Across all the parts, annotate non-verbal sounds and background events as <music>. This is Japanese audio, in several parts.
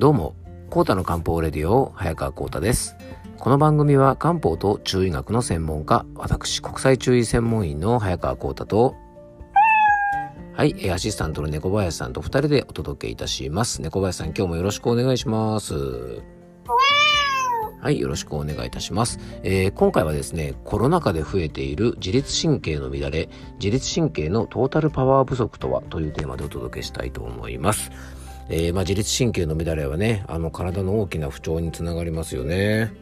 どうも、コータの漢方レディオ、早川コータです。この番組は漢方と中医学の専門家、私、国際中医専門医の早川コータと、はい、アシスタントの猫林さんと二人でお届けいたします。猫林さん、今日もよろしくお願いします。はい、よろしくお願いいたします。えー、今回はですね、コロナ禍で増えている自律神経の乱れ、自律神経のトータルパワー不足とはというテーマでお届けしたいと思います。えー、まあ、自律神経の乱れはねあの体の大きな不調につながりますよね。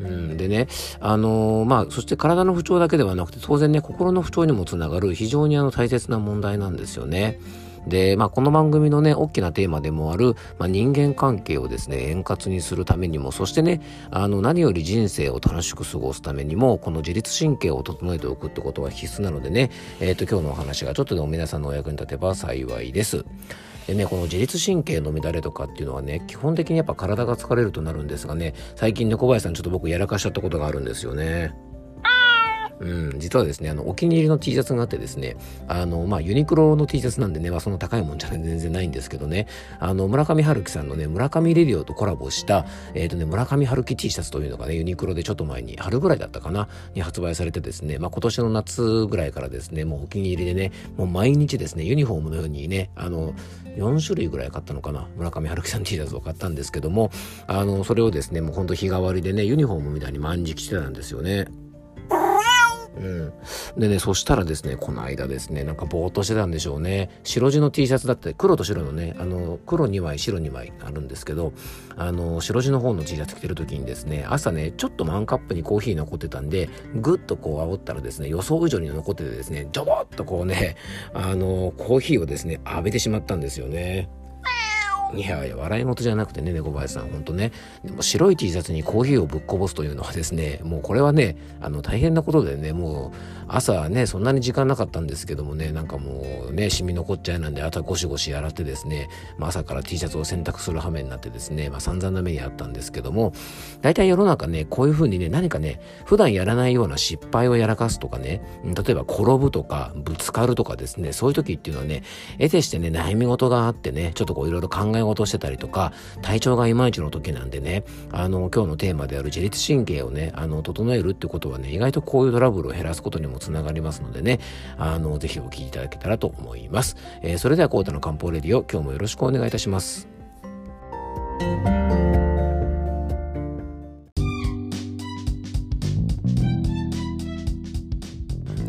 うん、でね、あのー、まあ、そして体の不調だけではなくて、当然ね、心の不調にもつながる非常にあの大切な問題なんですよね。で、まあ、この番組のね、大きなテーマでもある、まあ、人間関係をですね、円滑にするためにも、そしてね、あの、何より人生を楽しく過ごすためにも、この自律神経を整えておくってことは必須なのでね、えっ、ー、と、今日のお話がちょっとでも皆さんのお役に立てば幸いです。でね、この自律神経の乱れとかっていうのはね、基本的にやっぱ体が疲れるとなるんですがね、最近猫林さんちょっと僕やらかしちゃったことがあるんですよね。うん、実はですね、あの、お気に入りの T シャツがあってですね、あの、まあ、ユニクロの T シャツなんでね、まあ、その高いもんじゃ <laughs> 全然ないんですけどね、あの、村上春樹さんのね、村上レディオとコラボした、えっ、ー、とね、村上春樹 T シャツというのがね、ユニクロでちょっと前に、春ぐらいだったかな、に発売されてですね、まあ、今年の夏ぐらいからですね、もうお気に入りでね、もう毎日ですね、ユニフォームのようにね、あの、4種類ぐらい買ったのかな村上春樹さん T シャツを買ったんですけども、あの、それをですね、もうほんと日替わりでね、ユニフォームみたいに毎日着てたんですよね。うん。でね、そしたらですね、この間ですね、なんかぼーっとしてたんでしょうね。白地の T シャツだって、黒と白のね、あの、黒2枚、白2枚あるんですけど、あの、白地の方の T シャツ着てる時にですね、朝ね、ちょっとマンカップにコーヒー残ってたんで、ぐっとこう煽ったらですね、予想以上に残っててですね、ジョボッとこうね、あの、コーヒーをですね、浴びてしまったんですよね。いやいや、笑い事じゃなくてね、猫林さん、ほんとね。でも白い T シャツにコーヒーをぶっこぼすというのはですね、もうこれはね、あの、大変なことでね、もう、朝ね、そんなに時間なかったんですけどもね、なんかもうね、シミ残っちゃいなんで、あとはゴシゴシ洗ってですね、まあ、朝から T シャツを洗濯する羽目になってですね、まあ、散々な目にあったんですけども、大体世の中ね、こういう風にね、何かね、普段やらないような失敗をやらかすとかね、例えば転ぶとか、ぶつかるとかですね、そういう時っていうのはね、得てしてね、悩み事があってね、ちょっとこういろいろ考ええ事してたりとか、体調がいまいちの時なんでね、あの、今日のテーマである自律神経をね、あの、整えるってことはね、意外とこういうトラブルを減らすことにもつながりますのでね、あの、ぜひお聞きいただけたらと思います。えー、それでは、コータの漢方レディオ、今日もよろしくお願いいたします。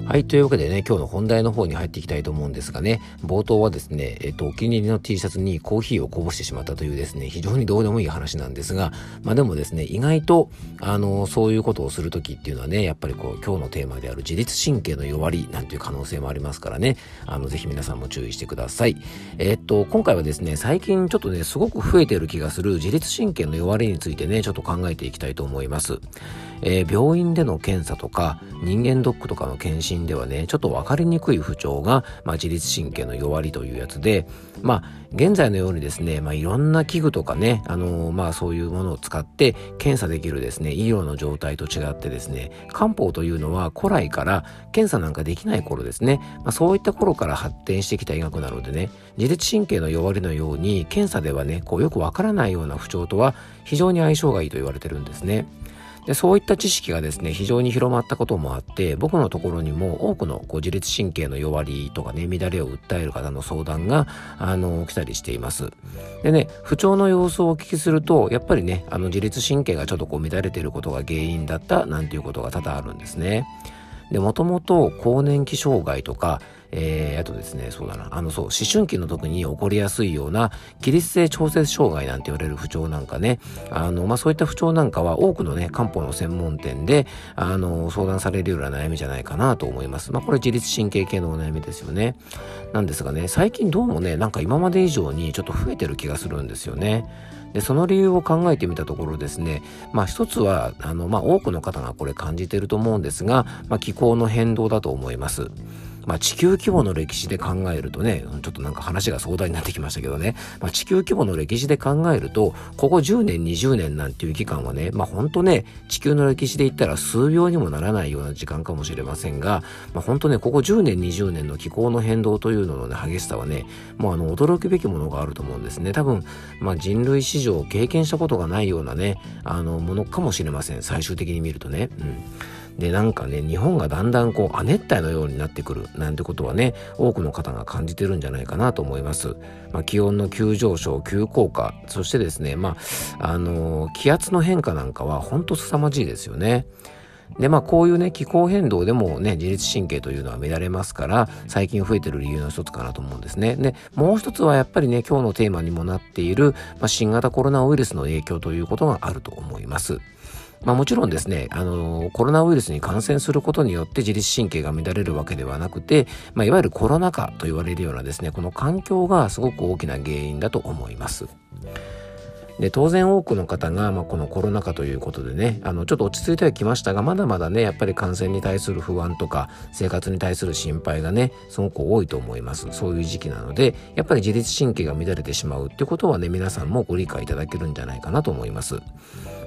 はい。というわけでね、今日の本題の方に入っていきたいと思うんですがね、冒頭はですね、えっと、お気に入りの T シャツにコーヒーをこぼしてしまったというですね、非常にどうでもいい話なんですが、まあでもですね、意外と、あの、そういうことをするときっていうのはね、やっぱりこう、今日のテーマである自律神経の弱りなんていう可能性もありますからね、あの、ぜひ皆さんも注意してください。えっと、今回はですね、最近ちょっとね、すごく増えてる気がする自律神経の弱りについてね、ちょっと考えていきたいと思います。えー、病院での検査とか、人間ドックとかの検診ではね、ちょっと分かりにくい不調が、まあ、自律神経の弱りというやつで、まあ、現在のようにですね、まあ、いろんな器具とかね、あのー、まあ、そういうものを使って検査できるですね、医療の状態と違ってですね、漢方というのは古来から検査なんかできない頃ですね、まあ、そういった頃から発展してきた医学なのでね、自律神経の弱りのように、検査ではね、こうよくわからないような不調とは非常に相性がいいと言われてるんですね。でそういった知識がですね非常に広まったこともあって僕のところにも多くのこう自律神経の弱りとかね乱れを訴える方の相談があの来たりしています。でね不調の様子をお聞きするとやっぱりねあの自律神経がちょっとこう乱れていることが原因だったなんていうことが多々あるんですね。でもともと更年期障害とかえー、あとですね、そうだな、あのそう、思春期の時に起こりやすいような、起立性調節障害なんて言われる不調なんかね、あの、まあ、そういった不調なんかは多くのね、漢方の専門店で、あの、相談されるような悩みじゃないかなと思います。まあ、これ自律神経系のお悩みですよね。なんですがね、最近どうもね、なんか今まで以上にちょっと増えてる気がするんですよね。で、その理由を考えてみたところですね、まあ一つは、あの、まあ多くの方がこれ感じてると思うんですが、まあ気候の変動だと思います。まあ、地球規模の歴史で考えるとね、ちょっとなんか話が壮大になってきましたけどね、まあ、地球規模の歴史で考えると、ここ10年、20年なんていう期間はね、まあ、本当ね、地球の歴史で言ったら数秒にもならないような時間かもしれませんが、まあ、本当ね、ここ10年、20年の気候の変動というのの、ね、激しさはね、もうあの、驚くべきものがあると思うんですね。多分、まあ、人類史上経験したことがないようなね、あの、ものかもしれません。最終的に見るとね。うん。で、なんかね、日本がだんだんこう、亜熱帯のようになってくるなんてことはね、多くの方が感じてるんじゃないかなと思います。まあ、気温の急上昇、急降下、そしてですね、まあ、あのー、気圧の変化なんかは本当凄まじいですよね。で、まあこういうね、気候変動でもね、自律神経というのは乱れますから、最近増えてる理由の一つかなと思うんですね。で、もう一つはやっぱりね、今日のテーマにもなっている、まあ、新型コロナウイルスの影響ということがあると思います。まあもちろんですね、あの、コロナウイルスに感染することによって自律神経が乱れるわけではなくて、まあいわゆるコロナ禍と言われるようなですね、この環境がすごく大きな原因だと思います。で当然多くの方が、まあ、このコロナ禍ということでねあのちょっと落ち着いてはきましたがまだまだねやっぱり感染に対する不安とか生活に対する心配がねすごく多いと思いますそういう時期なのでやっぱり自律神経が乱れてしまうってことはね皆さんもご理解いただけるんじゃないかなと思います。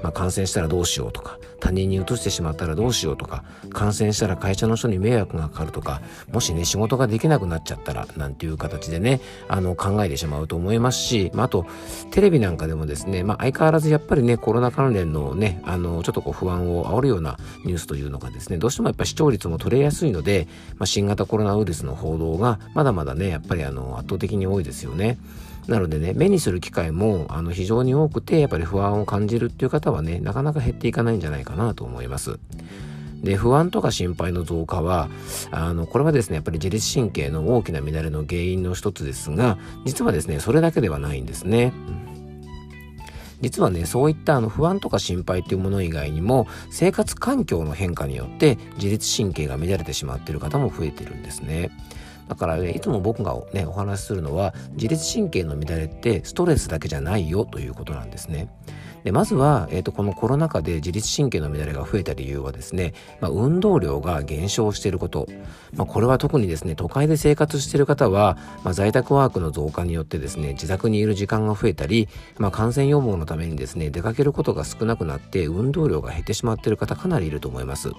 まあ、感染したらどうしようとか他人に移してしまったらどうしようとか感染したら会社の人に迷惑がかかるとかもしね仕事ができなくなっちゃったらなんていう形でねあの考えてしまうと思いますし、まあ、あとテレビなんかでもですねですね、まあ、相変わらずやっぱりねコロナ関連のねあのちょっとこう不安を煽るようなニュースというのがですねどうしてもやっぱ視聴率も取れやすいので、まあ、新型コロナウイルスの報道がまだまだねやっぱりあの圧倒的に多いですよね。なのでね、目にする機会もあの非常に多くて、やっぱり不安を感じるっていう方はね、なかなか減っていかないんじゃないかなと思います。で、不安とか心配の増加は、あの、これはですね、やっぱり自律神経の大きな乱れの原因の一つですが、実はですね、それだけではないんですね。実はね、そういったあの不安とか心配っていうもの以外にも、生活環境の変化によって自律神経が乱れてしまっている方も増えてるんですね。だからね、いつも僕がね、お話しするのは、自律神経の乱れってストレスだけじゃないよということなんですね。でまずは、えーと、このコロナ禍で自律神経の乱れが増えた理由はですね、まあ、運動量が減少していること、まあ、これは特にですね都会で生活している方は、まあ、在宅ワークの増加によってですね自宅にいる時間が増えたり、まあ、感染予防のためにですね出かけることが少なくなって運動量が減ってしまっている方かなりいると思います。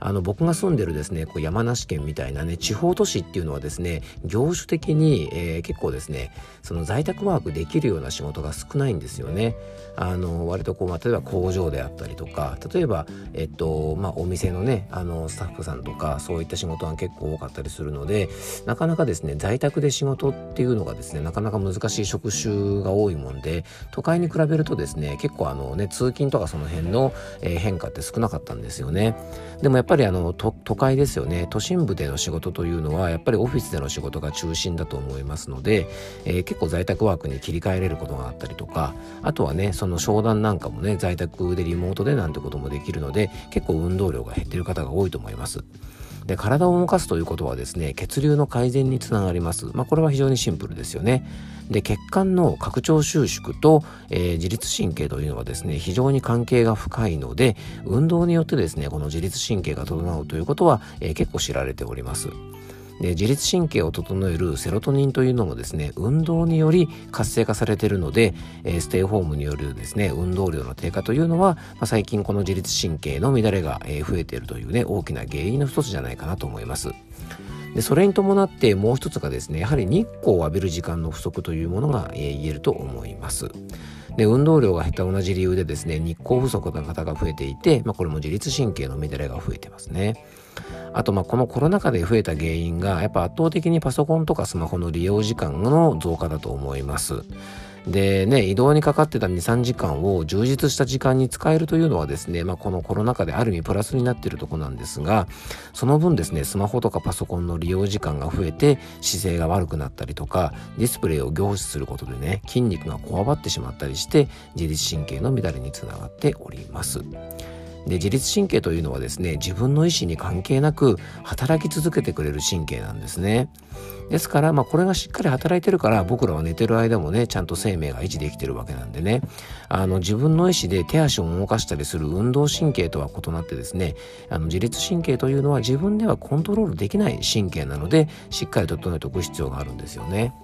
あの僕が住んでるですねこう山梨県みたいなね地方都市っていうのはですね業種的に、えー、結構ですねその在宅ワークできるような仕事が少ないんですよね。あの割とこう、まあ、例えば工場であったりとか例えば、えっとまあ、お店のねあのスタッフさんとかそういった仕事が結構多かったりするのでなかなかですね在宅で仕事っていうのがですねなかなか難しい職種が多いもんで都会に比べるとですね結構あのね通勤とかその辺の、えー、変化って少なかったんですよね。でもやっぱりあの都会ですよね都心部での仕事というのはやっぱりオフィスでの仕事が中心だと思いますので、えー、結構在宅ワークに切り替えれることがあったりとかあとはねその商談なんかもね在宅でリモートでなんてこともできるので結構運動量が減ってる方が多いと思います。で体を動かすということはですね血流の改善につながります。まあ、これは非常にシンプルですよね。で血管の拡張収縮と、えー、自律神経というのはですね非常に関係が深いので運動によってですねこの自律神経が整うということは、えー、結構知られております。で自律神経を整えるセロトニンというのもですね運動により活性化されているので、えー、ステイホームによるですね運動量の低下というのは、まあ、最近この自律神経の乱れが、え、増えているというね大きな原因の一つじゃないかなと思います。でそれに伴ってもう一つがですねやはり日光を浴びる時間の不足というものが、え、言えると思います。で運動量が減った同じ理由でですね日光不足の方が増えていて、まあ、これも自律神経の乱れが増えてますね。あとまこのコロナ禍で増えた原因がやっぱ圧倒的にパソコンとかスマホの利用時間の増加だと思います。でね、移動にかかってた2、3時間を充実した時間に使えるというのはですね、まあ、このコロナ禍である意味プラスになっているところなんですが、その分ですね、スマホとかパソコンの利用時間が増えて姿勢が悪くなったりとか、ディスプレイを凝視することでね、筋肉がこわばってしまったりして、自律神経の乱れにつながっております。で自律神経というのはですね自分の意思に関係なく働き続けてくれる神経なんですねですから、まあ、これがしっかり働いてるから僕らは寝てる間もねちゃんと生命が維持できてるわけなんでねあの自分の意思で手足を動かしたりする運動神経とは異なってですねあの自律神経というのは自分ではコントロールできない神経なのでしっかり整えておく必要があるんですよね。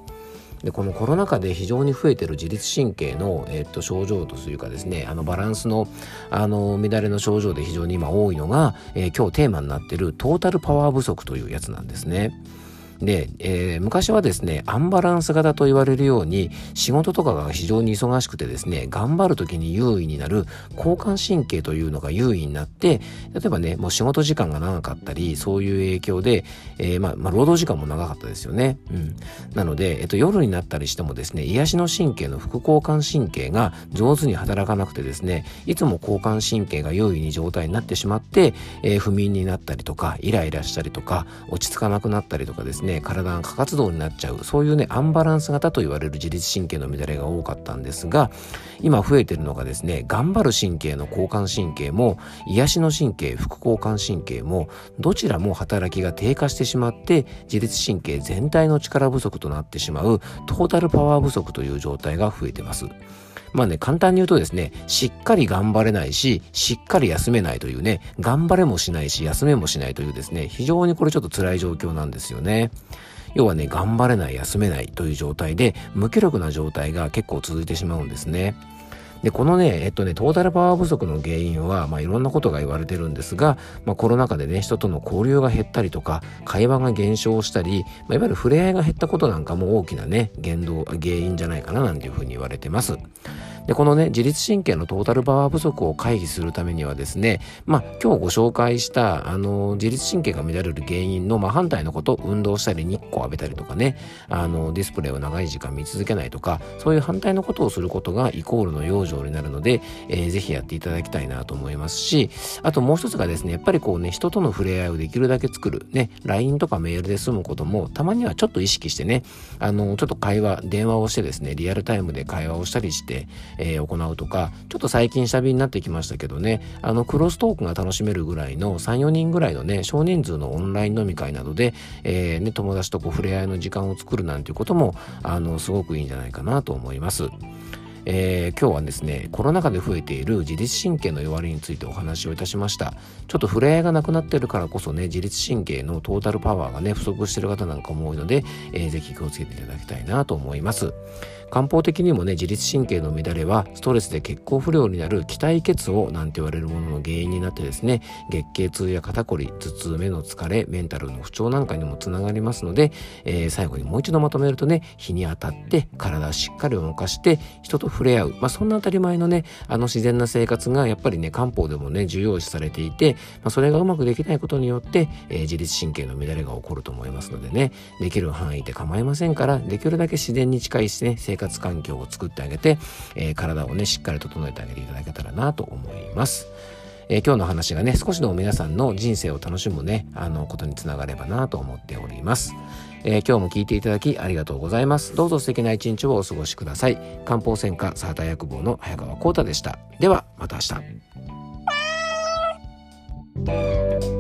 でこのコロナ禍で非常に増えてる自律神経の、えっと、症状というかですねあのバランスのあの乱れの症状で非常に今多いのが、えー、今日テーマになっているトータルパワー不足というやつなんですね。で、えー、昔はですね、アンバランス型と言われるように、仕事とかが非常に忙しくてですね、頑張る時に優位になる交感神経というのが優位になって、例えばね、もう仕事時間が長かったり、そういう影響で、えー、まあ、まあ、労働時間も長かったですよね。うん。なので、えっと、夜になったりしてもですね、癒しの神経の副交感神経が上手に働かなくてですね、いつも交感神経が優位に状態になってしまって、えー、不眠になったりとか、イライラしたりとか、落ち着かなくなったりとかですね、ね体が過活動になっちゃうそういうねアンバランス型と言われる自律神経の乱れが多かったんですが今増えてるのがですね頑張る神経の交感神経も癒しの神経副交感神経もどちらも働きが低下してしまって自律神経全体の力不足となってしまうトータルパワー不足という状態が増えてます。まあね、簡単に言うとですね、しっかり頑張れないし、しっかり休めないというね、頑張れもしないし、休めもしないというですね、非常にこれちょっと辛い状況なんですよね。要はね、頑張れない、休めないという状態で、無気力な状態が結構続いてしまうんですね。で、このね、えっとね、トータルパワー不足の原因は、まあいろんなことが言われてるんですが、まあコロナ禍でね、人との交流が減ったりとか、会話が減少したり、まあ、いわゆる触れ合いが減ったことなんかも大きなね、原動、原因じゃないかななんていうふうに言われてます。で、このね、自律神経のトータルパワー不足を回避するためにはですね、まあ、今日ご紹介した、あの、自律神経が乱れる原因の、まあ、反対のこと、運動したり、日光浴びたりとかね、あの、ディスプレイを長い時間見続けないとか、そういう反対のことをすることがイコールの養生になるので、えー、ぜひやっていただきたいなと思いますし、あともう一つがですね、やっぱりこうね、人との触れ合いをできるだけ作る、ね、LINE とかメールで済むことも、たまにはちょっと意識してね、あの、ちょっと会話、電話をしてですね、リアルタイムで会話をしたりして、えー、行うとか、ちょっと最近下火になってきましたけどね、あの、クロストークが楽しめるぐらいの3、4人ぐらいのね、少人数のオンライン飲み会などで、えー、ね、友達とこう触れ合いの時間を作るなんていうことも、あの、すごくいいんじゃないかなと思います。えー、今日はですねコロナ禍で増えている自律神経の弱りについてお話をいたしました。ちょっと触れ合いがなくなっているからこそね自律神経のトータルパワーがね不足している方なんかも多いので、えー、ぜひ気をつけていただきたいなと思います。漢方的にもね自律神経の乱れはストレスで血行不良になる気体血をなんて言われるものの原因になってですね月経痛や肩こり頭痛目の疲れメンタルの不調なんかにもつながりますので、えー、最後にもう一度まとめるとね日に当たって体をしっかり動かして人と触れ合う、まあ、そんな当たり前のねあの自然な生活がやっぱりね漢方でもね重要視されていて、まあ、それがうまくできないことによって、えー、自律神経の乱れが起こると思いますのでねできる範囲で構いませんからできるだけ自然に近いしね生活環境を作ってあげて、えー、体をね、しっかり整えてあげていただけたらなと思います。えー、今日の話がね、少しでも皆さんの人生を楽しむね、あの、ことにつながればなと思っております。えー、今日も聞いていただきありがとうございます。どうぞ素敵な一日をお過ごしください。漢方専科サーター薬房の早川浩太でした。では、また明日。